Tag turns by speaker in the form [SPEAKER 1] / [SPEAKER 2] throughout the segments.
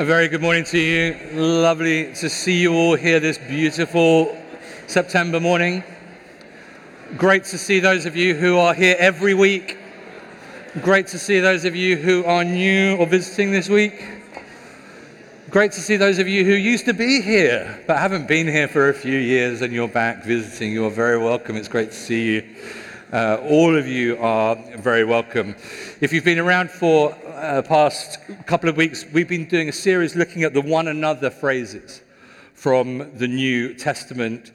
[SPEAKER 1] A very good morning to you. Lovely to see you all here this beautiful September morning. Great to see those of you who are here every week. Great to see those of you who are new or visiting this week. Great to see those of you who used to be here but haven't been here for a few years and you're back visiting. You're very welcome. It's great to see you. Uh, all of you are very welcome. If you've been around for uh, past couple of weeks, we've been doing a series looking at the one another phrases from the New Testament.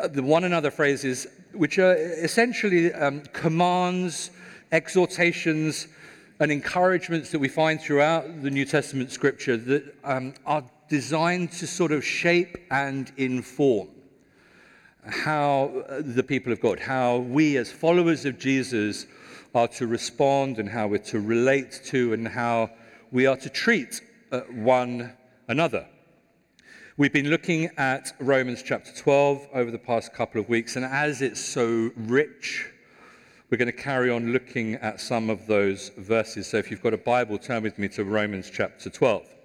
[SPEAKER 1] Uh, the one another phrases, which are essentially um, commands, exhortations, and encouragements that we find throughout the New Testament scripture that um, are designed to sort of shape and inform how uh, the people of God, how we as followers of Jesus are to respond and how we're to relate to and how we are to treat uh, one another. We've been looking at Romans chapter 12 over the past couple of weeks, and as it's so rich, we're going to carry on looking at some of those verses. So if you've got a Bible, turn with me to Romans chapter 12.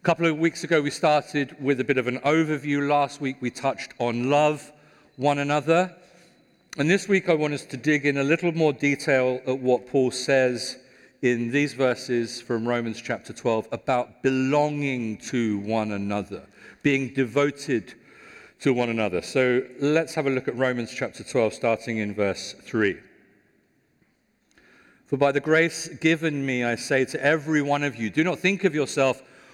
[SPEAKER 1] A couple of weeks ago, we started with a bit of an overview. Last week, we touched on love one another. And this week, I want us to dig in a little more detail at what Paul says in these verses from Romans chapter 12 about belonging to one another, being devoted to one another. So let's have a look at Romans chapter 12, starting in verse 3. For by the grace given me, I say to every one of you, do not think of yourself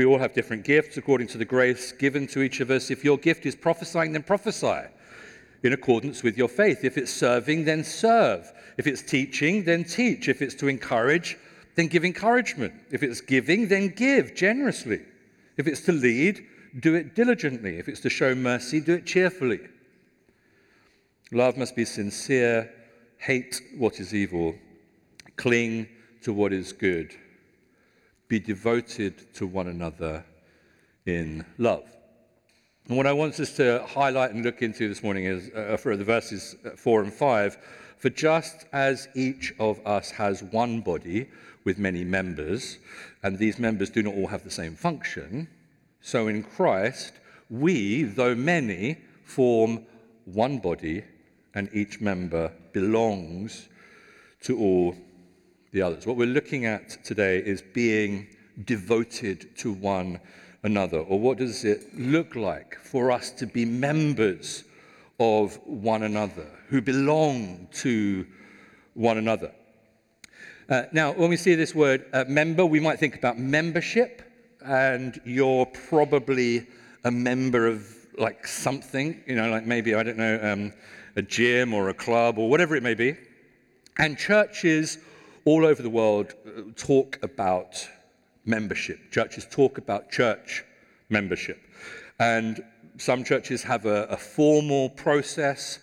[SPEAKER 1] We all have different gifts according to the grace given to each of us. If your gift is prophesying, then prophesy in accordance with your faith. If it's serving, then serve. If it's teaching, then teach. If it's to encourage, then give encouragement. If it's giving, then give generously. If it's to lead, do it diligently. If it's to show mercy, do it cheerfully. Love must be sincere, hate what is evil, cling to what is good be devoted to one another in love. And what I want us to highlight and look into this morning is uh, for the verses uh, 4 and 5. For just as each of us has one body with many members, and these members do not all have the same function, so in Christ, we, though many, form one body, and each member belongs to all the others. What we're looking at today is being devoted to one another. Or what does it look like for us to be members of one another, who belong to one another? Uh, now, when we see this word uh, member, we might think about membership, and you're probably a member of like something, you know, like maybe, I don't know, um, a gym or a club or whatever it may be. And churches all over the world uh, talk about membership. Churches talk about church membership. And some churches have a, a formal process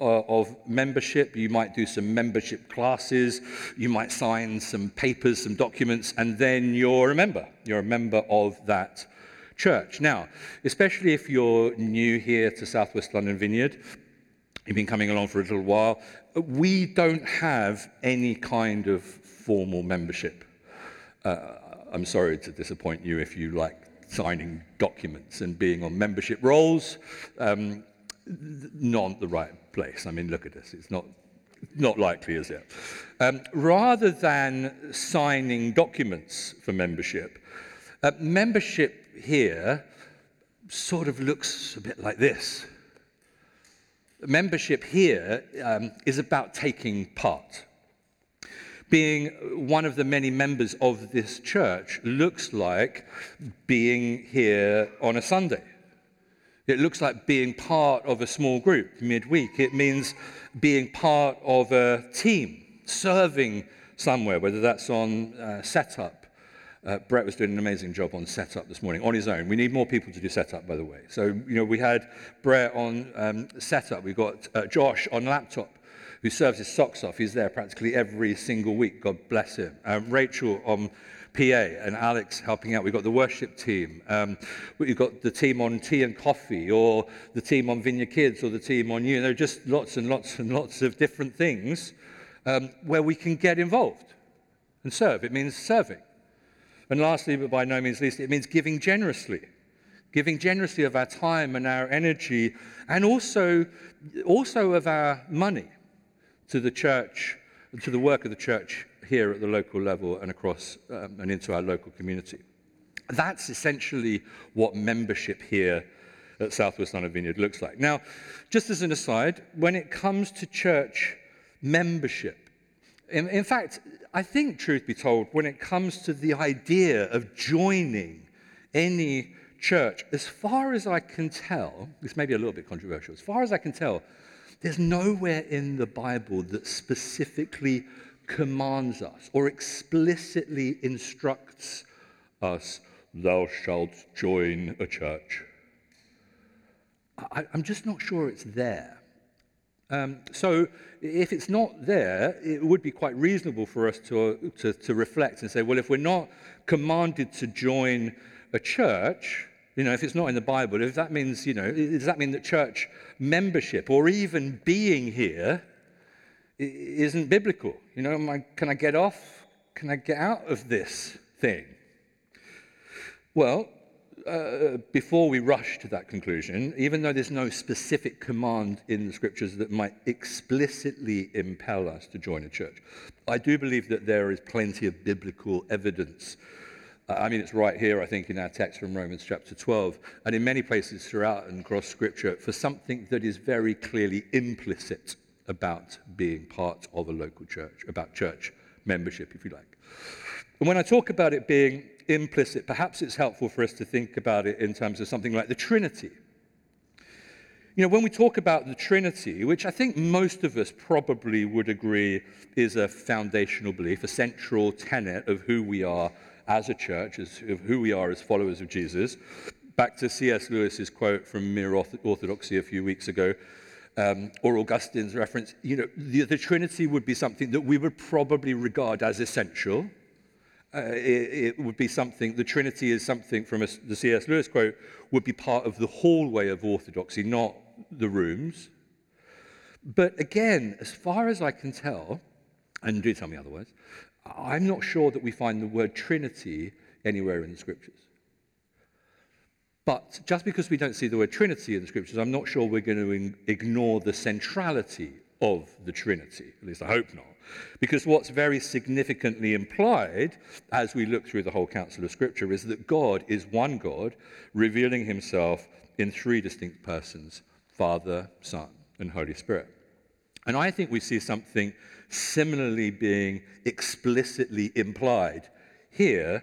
[SPEAKER 1] uh, of membership. You might do some membership classes, you might sign some papers, some documents, and then you're a member. You're a member of that church. Now, especially if you're new here to Southwest London Vineyard, you've been coming along for a little while, we don't have any kind of formal membership. Uh, I'm sorry to disappoint you if you like signing documents and being on membership rolls. Um, not the right place. I mean, look at this. It's not, not likely, is it? Um, rather than signing documents for membership, uh, membership here sort of looks a bit like this. Membership here um, is about taking part. Being one of the many members of this church looks like being here on a Sunday. It looks like being part of a small group midweek. It means being part of a team, serving somewhere, whether that's on uh, setup, Uh, Brett was doing an amazing job on setup this morning on his own. We need more people to do setup, by the way. So, you know, we had Brett on um, setup. We've got uh, Josh on laptop, who serves his socks off. He's there practically every single week. God bless him. Um, Rachel on PA and Alex helping out. We've got the worship team. Um, we've got the team on tea and coffee, or the team on Vineyard Kids, or the team on you. There are just lots and lots and lots of different things um, where we can get involved and serve. It means serving. And lastly, but by no means least, it means giving generously. Giving generously of our time and our energy, and also, also of our money to the church, to the work of the church here at the local level and across um, and into our local community. That's essentially what membership here at Southwest London Vineyard looks like. Now, just as an aside, when it comes to church membership, in, in fact, I think, truth be told, when it comes to the idea of joining any church, as far as I can tell, this may be a little bit controversial, as far as I can tell, there's nowhere in the Bible that specifically commands us or explicitly instructs us, thou shalt join a church. I, am just not sure it's there. Um, so if it's not there, it would be quite reasonable for us to, to, to reflect and say, well, if we're not commanded to join a church, you know, if it's not in the Bible, if that means, you know, does that mean that church membership or even being here isn't biblical? You know, I, can I get off? Can I get out of this thing? Well, uh, before we rush to that conclusion, even though there's no specific command in the scriptures that might explicitly impel us to join a church, I do believe that there is plenty of biblical evidence. Uh, I mean, it's right here, I think, in our text from Romans chapter 12, and in many places throughout and across scripture, for something that is very clearly implicit about being part of a local church, about church membership, if you like. And when I talk about it being implicit, perhaps it's helpful for us to think about it in terms of something like the Trinity. You know, when we talk about the Trinity, which I think most of us probably would agree is a foundational belief, a central tenet of who we are as a church, as, of who we are as followers of Jesus. Back to C.S. Lewis's quote from Mere Orthodoxy a few weeks ago, um, or Augustine's reference, you know, the, the Trinity would be something that we would probably regard as essential uh, it, it, would be something, the Trinity is something from a, the C.S. Lewis quote, would be part of the hallway of orthodoxy, not the rooms. But again, as far as I can tell, and do tell me otherwise, I'm not sure that we find the word Trinity anywhere in the scriptures. But just because we don't see the word Trinity in the scriptures, I'm not sure we're going to ignore the centrality of the Trinity. At least I hope not. Because what's very significantly implied as we look through the whole counsel of Scripture is that God is one God, revealing himself in three distinct persons Father, Son, and Holy Spirit. And I think we see something similarly being explicitly implied here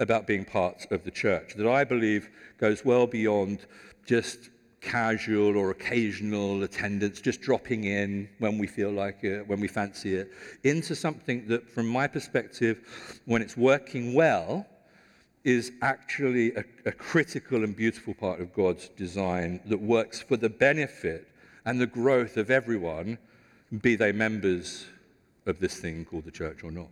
[SPEAKER 1] about being part of the church that I believe goes well beyond just casual or occasional attendance, just dropping in when we feel like it, when we fancy it, into something that, from my perspective, when it's working well, is actually a, a critical and beautiful part of God's design that works for the benefit and the growth of everyone, be they members of this thing called the church or not.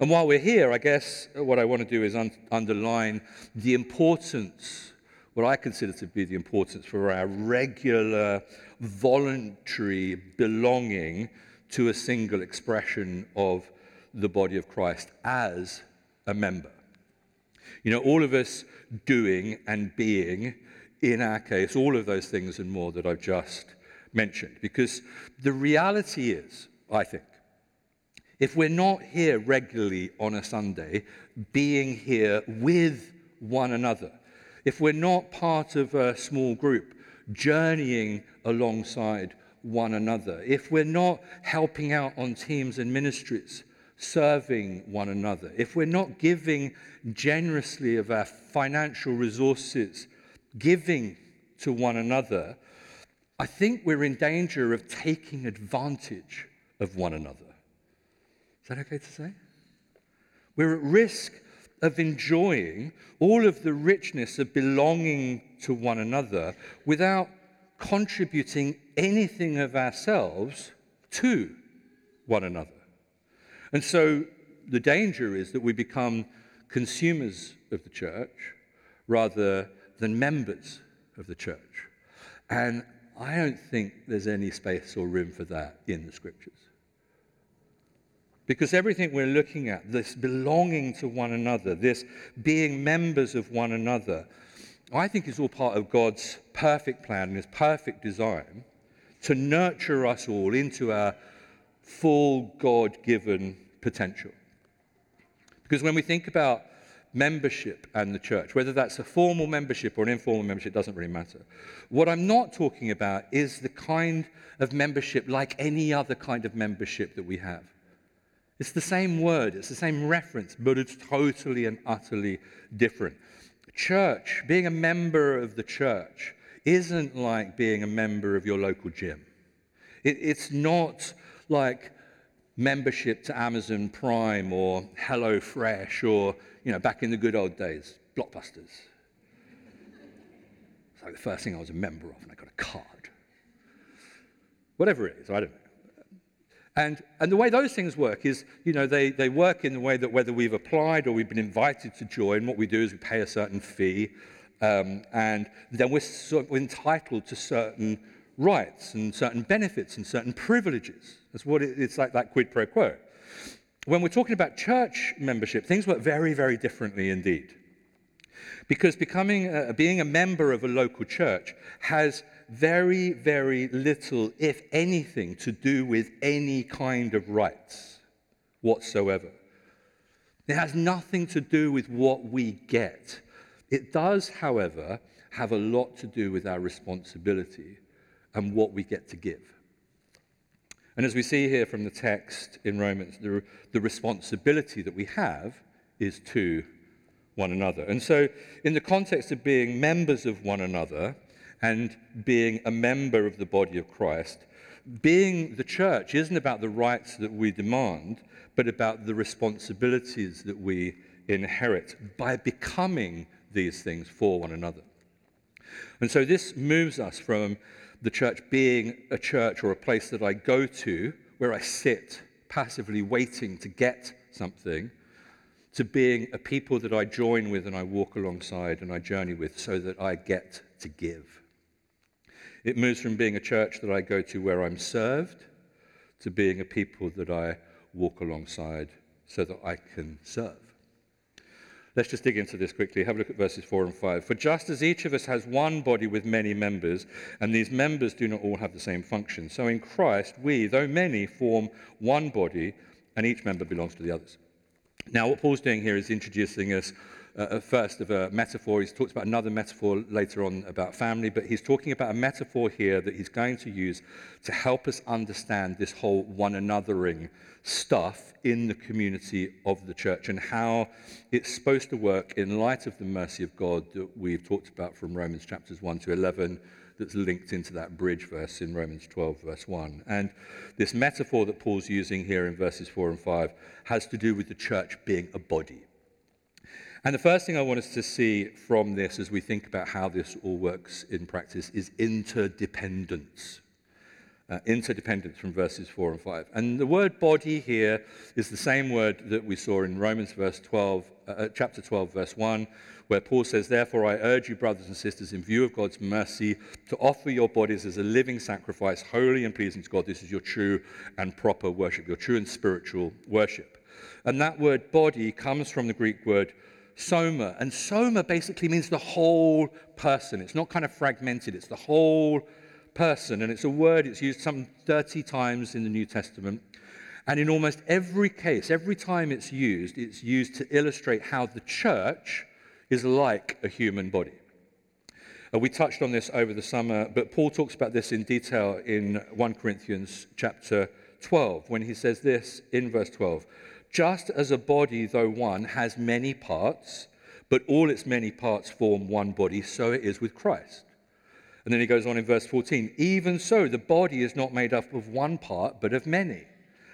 [SPEAKER 1] And while we're here, I guess what I want to do is un- underline the importance what I consider to be the importance for our regular, voluntary belonging to a single expression of the body of Christ as a member. You know, all of us doing and being, in our case, all of those things and more that I've just mentioned. Because the reality is, I think, if we're not here regularly on a Sunday, being here with one another, if we're not part of a small group, journeying alongside one another, if we're not helping out on teams and ministries, serving one another, if we're not giving generously of our financial resources, giving to one another, I think we're in danger of taking advantage of one another. Is that okay to say? We're at risk of enjoying all of the richness of belonging to one another without contributing anything of ourselves to one another. And so the danger is that we become consumers of the church rather than members of the church. And I don't think there's any space or room for that in the scriptures. Because everything we're looking at, this belonging to one another, this being members of one another, I think is all part of God's perfect plan and his perfect design to nurture us all into our full God given potential. Because when we think about membership and the church, whether that's a formal membership or an informal membership, doesn't really matter. What I'm not talking about is the kind of membership like any other kind of membership that we have. It's the same word, it's the same reference, but it's totally and utterly different. Church, being a member of the church, isn't like being a member of your local gym. It, it's not like membership to Amazon Prime or Hello Fresh or, you know, back in the good old days, Blockbusters. It's like the first thing I was a member of, and I got a card. Whatever it is, I don't know. And, and the way those things work is, you know, they, they work in the way that whether we've applied or we've been invited to join, what we do is we pay a certain fee, um, and then we're, sort of entitled to certain rights and certain benefits and certain privileges. That's what it, it's like that quid pro quo. When we're talking about church membership, things work very, very differently indeed. Because becoming, being a member of a local church has very, very little, if anything, to do with any kind of rights whatsoever. It has nothing to do with what we get. It does, however, have a lot to do with our responsibility and what we get to give. And as we see here from the text in Romans, the, the responsibility that we have is to one another. And so, in the context of being members of one another, and being a member of the body of Christ, being the church isn't about the rights that we demand, but about the responsibilities that we inherit by becoming these things for one another. And so this moves us from the church being a church or a place that I go to where I sit passively waiting to get something to being a people that I join with and I walk alongside and I journey with so that I get to give. It moves from being a church that I go to where I'm served to being a people that I walk alongside so that I can serve. Let's just dig into this quickly. Have a look at verses 4 and 5. For just as each of us has one body with many members, and these members do not all have the same function, so in Christ we, though many, form one body, and each member belongs to the others. Now, what Paul's doing here is introducing us uh, first of a metaphor. He's talked about another metaphor later on about family, but he's talking about a metaphor here that he's going to use to help us understand this whole one anothering stuff in the community of the church and how it's supposed to work in light of the mercy of God that we've talked about from Romans chapters 1 to 11 that's linked into that bridge verse in Romans 12, verse 1. And this metaphor that Paul's using here in verses 4 and 5 has to do with the church being a body. And the first thing I want us to see from this as we think about how this all works in practice is interdependence. Uh, interdependence from verses 4 and 5. And the word body here is the same word that we saw in Romans verse 12, uh, uh chapter 12, verse 1, where Paul says, Therefore, I urge you, brothers and sisters, in view of God's mercy, to offer your bodies as a living sacrifice, holy and pleasing to God. This is your true and proper worship, your true and spiritual worship. And that word body comes from the Greek word soma. And soma basically means the whole person. It's not kind of fragmented, it's the whole person. And it's a word, it's used some 30 times in the New Testament. And in almost every case, every time it's used, it's used to illustrate how the church is like a human body. Uh, we touched on this over the summer, but Paul talks about this in detail in 1 Corinthians chapter 12 when he says this in verse 12 just as a body, though one, has many parts, but all its many parts form one body, so it is with Christ. And then he goes on in verse 14 even so, the body is not made up of one part, but of many.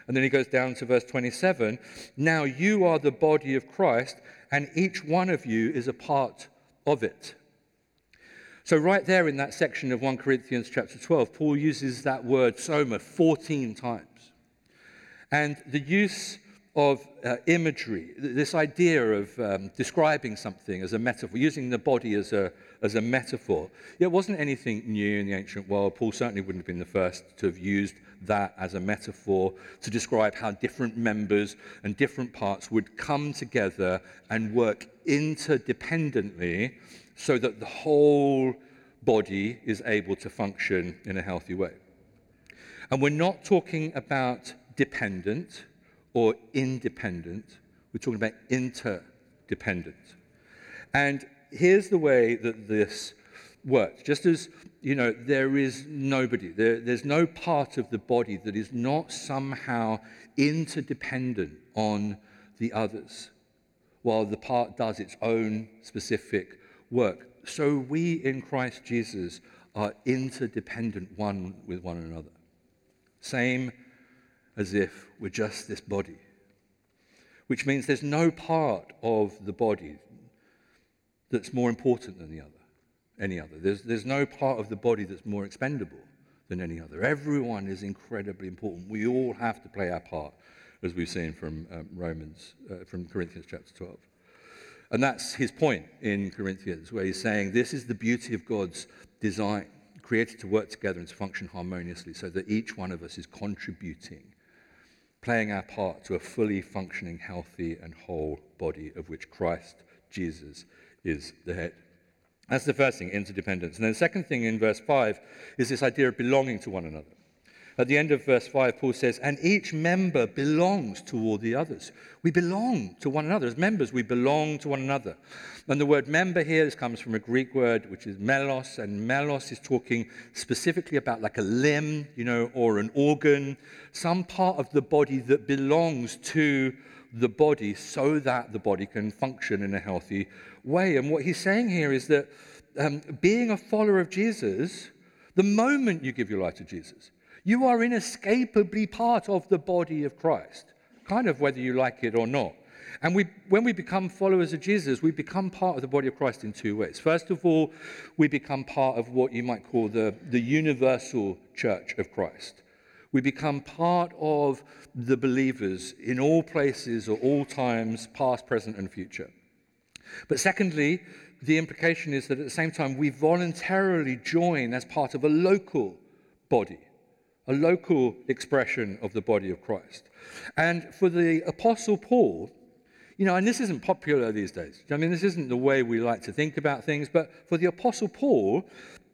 [SPEAKER 1] And then he goes down to verse 27 Now you are the body of Christ, and each one of you is a part of it. So, right there in that section of 1 Corinthians chapter 12, Paul uses that word soma 14 times. And the use of uh, imagery, this idea of um, describing something as a metaphor, using the body as a, as a metaphor, it wasn't anything new in the ancient world. Paul certainly wouldn't have been the first to have used that as a metaphor to describe how different members and different parts would come together and work interdependently so that the whole body is able to function in a healthy way. And we're not talking about dependent or independent. We're talking about interdependent. And here's the way that this works. Just as, you know, there is nobody, there, there's no part of the body that is not somehow interdependent on the others, while the part does its own specific work. So we in Christ Jesus are interdependent one with one another. Same as if we're just this body, which means there's no part of the body that's more important than the other, any other. There's, there's no part of the body that's more expendable than any other. Everyone is incredibly important. We all have to play our part, as we've seen from um, Romans, uh, from Corinthians chapter 12. And that's his point in Corinthians, where he's saying this is the beauty of God's design, created to work together and to function harmoniously, so that each one of us is contributing playing our part to a fully functioning, healthy, and whole body of which Christ Jesus is the head. That's the first thing, interdependence. And then the second thing in verse 5 is this idea of belonging to one another. At the end of verse 5, Paul says, And each member belongs to all the others. We belong to one another. As members, we belong to one another. And the word member here this comes from a Greek word which is melos, and melos is talking specifically about like a limb, you know, or an organ, some part of the body that belongs to the body so that the body can function in a healthy way. And what he's saying here is that um, being a follower of Jesus, the moment you give your life to Jesus, you are inescapably part of the body of Christ, kind of whether you like it or not. And we, when we become followers of Jesus, we become part of the body of Christ in two ways. First of all, we become part of what you might call the, the universal church of Christ. We become part of the believers in all places or all times, past, present, and future. But secondly, the implication is that at the same time, we voluntarily join as part of a local body a local expression of the body of Christ. And for the Apostle Paul, you know, and this isn't popular these days. I mean, this isn't the way we like to think about things, but for the Apostle Paul,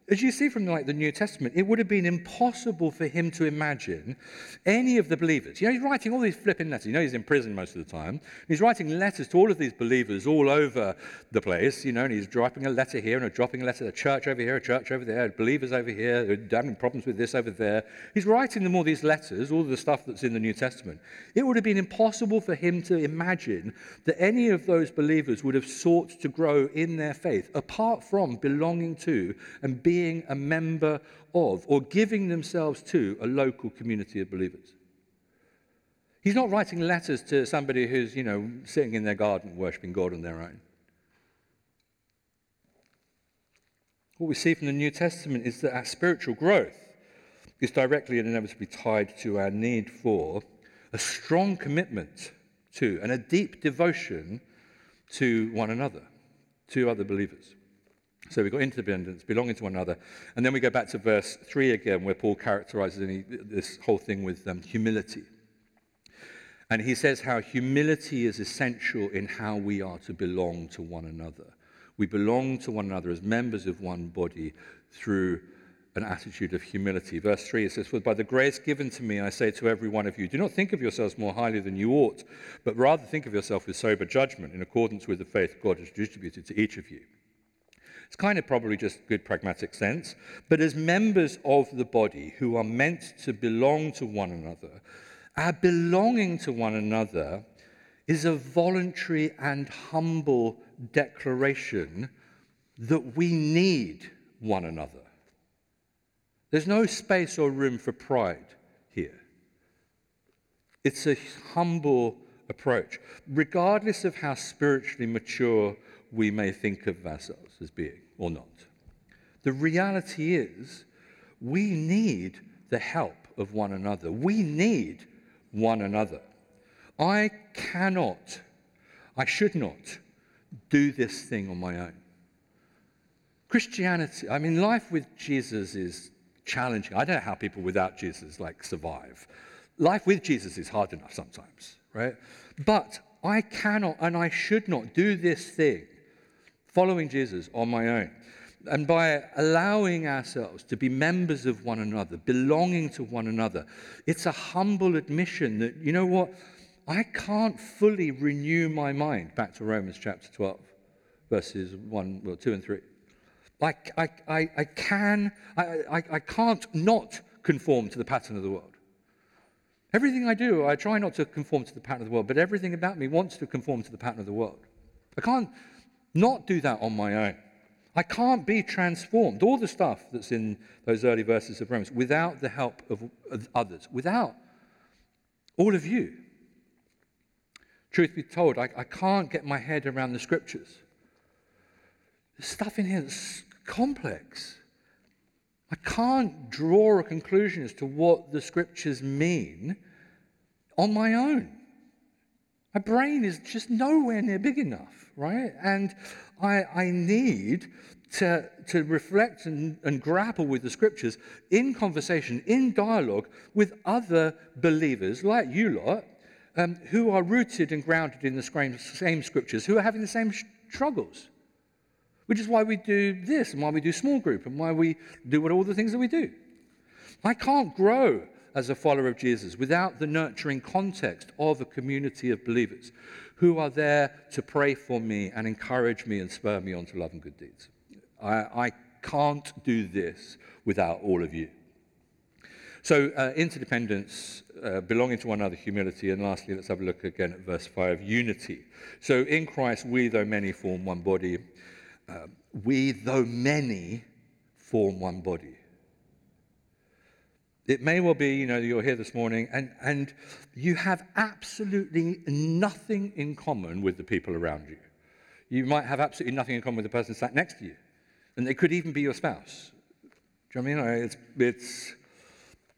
[SPEAKER 1] as you see from like the New Testament, it would have been impossible for him to imagine any of the believers. You know, he's writing all these flipping letters. You know, he's in prison most of the time. He's writing letters to all of these believers all over the place. You know, and he's dropping a letter here and dropping a letter to a church over here, a church over there, believers over here, having problems with this over there. He's writing them all these letters, all the stuff that's in the New Testament. It would have been impossible for him to imagine that any of those believers would have sought to grow in their faith apart from belonging to and being being a member of or giving themselves to a local community of believers. He's not writing letters to somebody who's, you know, sitting in their garden worshiping God on their own. What we see from the New Testament is that our spiritual growth is directly and inevitably tied to our need for a strong commitment to and a deep devotion to one another, to other believers. So we've got interdependence, belonging to one another. And then we go back to verse 3 again, where Paul characterizes this whole thing with um, humility. And he says how humility is essential in how we are to belong to one another. We belong to one another as members of one body through an attitude of humility. Verse 3 it says, For by the grace given to me, I say to every one of you, do not think of yourselves more highly than you ought, but rather think of yourself with sober judgment in accordance with the faith God has distributed to each of you. It's kind of probably just good pragmatic sense. But as members of the body who are meant to belong to one another, our belonging to one another is a voluntary and humble declaration that we need one another. There's no space or room for pride here. It's a humble approach, regardless of how spiritually mature we may think of ourselves as being or not. The reality is, we need the help of one another. We need one another. I cannot, I should not do this thing on my own. Christianity, I mean, life with Jesus is challenging. I don't know how people without Jesus like survive. Life with Jesus is hard enough sometimes, right? But I cannot and I should not do this thing, following Jesus on my own. And by allowing ourselves to be members of one another, belonging to one another, it's a humble admission that, you know what, I can't fully renew my mind. Back to Romans chapter 12, verses 1, well, 2 and 3. I, I, I, can, I, I, I can't not conform to the pattern of the world. Everything I do, I try not to conform to the pattern of the world, but everything about me wants to conform to the pattern of the world. I can't not do that on my own. I can't be transformed, all the stuff that's in those early verses of Romans, without the help of, of others, without all of you. Truth be told, I, I can't get my head around the scriptures. There's stuff in here that's complex. I can't draw a conclusion as to what the scriptures mean on my own. My brain is just nowhere near big enough, right? And I, I need to, to reflect and, and grapple with the scriptures in conversation, in dialogue with other believers like you lot, um, who are rooted and grounded in the same, same scriptures, who are having the same struggles. Which is why we do this and why we do small group and why we do what, all the things that we do. I can't grow as a follower of Jesus without the nurturing context of a community of believers who are there to pray for me and encourage me and spur me on to love and good deeds. I, I can't do this without all of you. So, uh, interdependence, uh, belonging to one another, humility, and lastly, let's have a look again at verse 5 unity. So, in Christ, we, though many, form one body uh, we, though many, form one body. It may well be, you know, you're here this morning and, and you have absolutely nothing in common with the people around you. You might have absolutely nothing in common with the person sat next to you. And they could even be your spouse. Do you know what I mean? It's, it's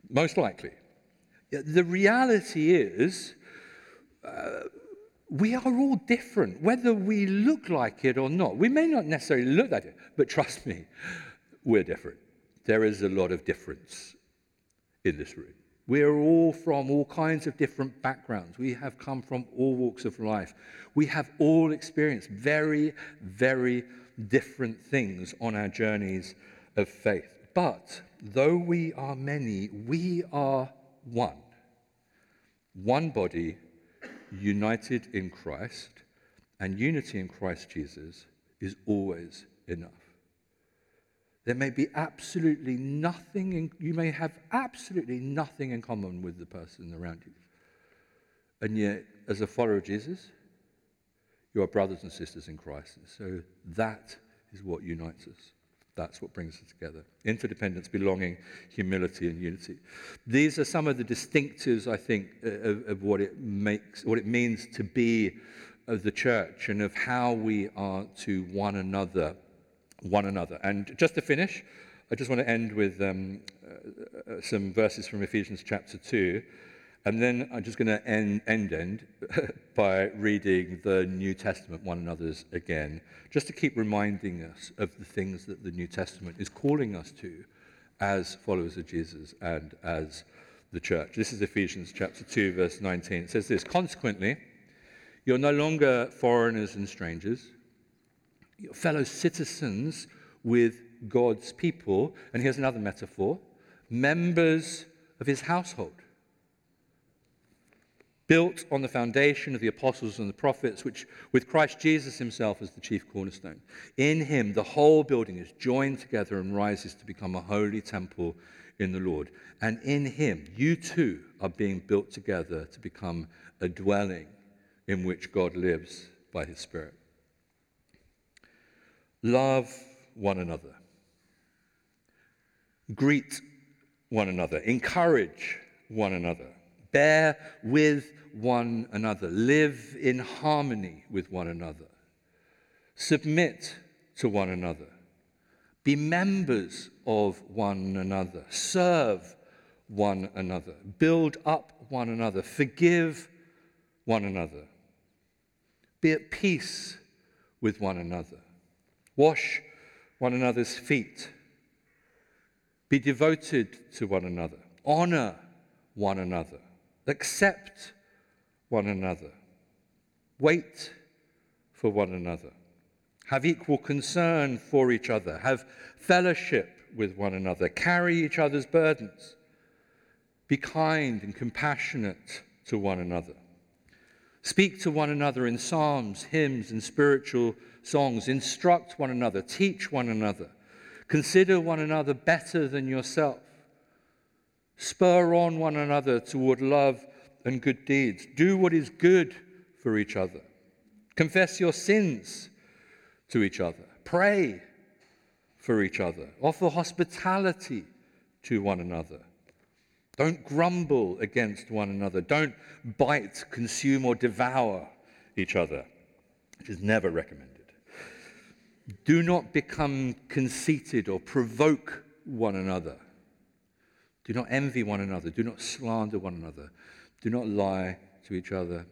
[SPEAKER 1] most likely. The reality is, uh, we are all different, whether we look like it or not. We may not necessarily look like it, but trust me, we're different. There is a lot of difference in this room. We're all from all kinds of different backgrounds. We have come from all walks of life. We have all experienced very, very different things on our journeys of faith. But though we are many, we are one. One body united in Christ, and unity in Christ Jesus is always enough. There may be absolutely nothing, in, you may have absolutely nothing in common with the person around you. And yet, as a follower of Jesus, you are brothers and sisters in Christ. So that is what unites us. That's what brings us together. Interdependence, belonging, humility, and unity. These are some of the distinctives, I think, of, of what it makes, what it means to be of the church and of how we are to one another, one another. And just to finish, I just want to end with um, uh, uh some verses from Ephesians chapter 2. And then I'm just going to end, end, end by reading the New Testament, one another's again, just to keep reminding us of the things that the New Testament is calling us to as followers of Jesus and as the church. This is Ephesians chapter 2, verse 19. It says this Consequently, you're no longer foreigners and strangers, fellow citizens with God's people. And here's another metaphor members of his household built on the foundation of the apostles and the prophets, which with Christ Jesus himself as the chief cornerstone. In him, the whole building is joined together and rises to become a holy temple in the Lord. And in him, you too are being built together to become a dwelling in which God lives by his Spirit. Love one another. Greet one another. Encourage one another Bear with one another. Live in harmony with one another. Submit to one another. Be members of one another. Serve one another. Build up one another. Forgive one another. Be at peace with one another. Wash one another's feet. Be devoted to one another. Honor one another. Accept one another. Wait for one another. Have equal concern for each other. Have fellowship with one another. Carry each other's burdens. Be kind and compassionate to one another. Speak to one another in psalms, hymns, and spiritual songs. Instruct one another. Teach one another. Consider one another better than yourself. Spur on one another toward love and good deeds. Do what is good for each other. Confess your sins to each other. Pray for each other. Offer hospitality to one another. Don't grumble against one another. Don't bite, consume, or devour each other, which is never recommended. Do not become conceited or provoke one another. Do not envy one another. Do not slander one another. Do not lie to each other.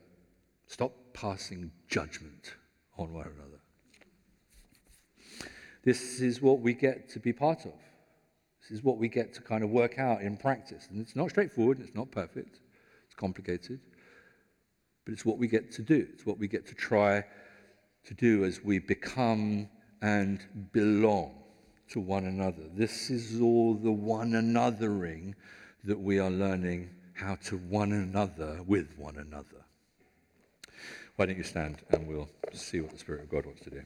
[SPEAKER 1] Stop passing judgment on one another. This is what we get to be part of. This is what we get to kind of work out in practice. And it's not straightforward, it's not perfect, it's complicated, but it's what we get to do. It's what we get to try to do as we become and belong to one another. This is all the one anothering that we are learning how to one another with one another. Why don't you stand and we'll see what the Spirit of God wants to do.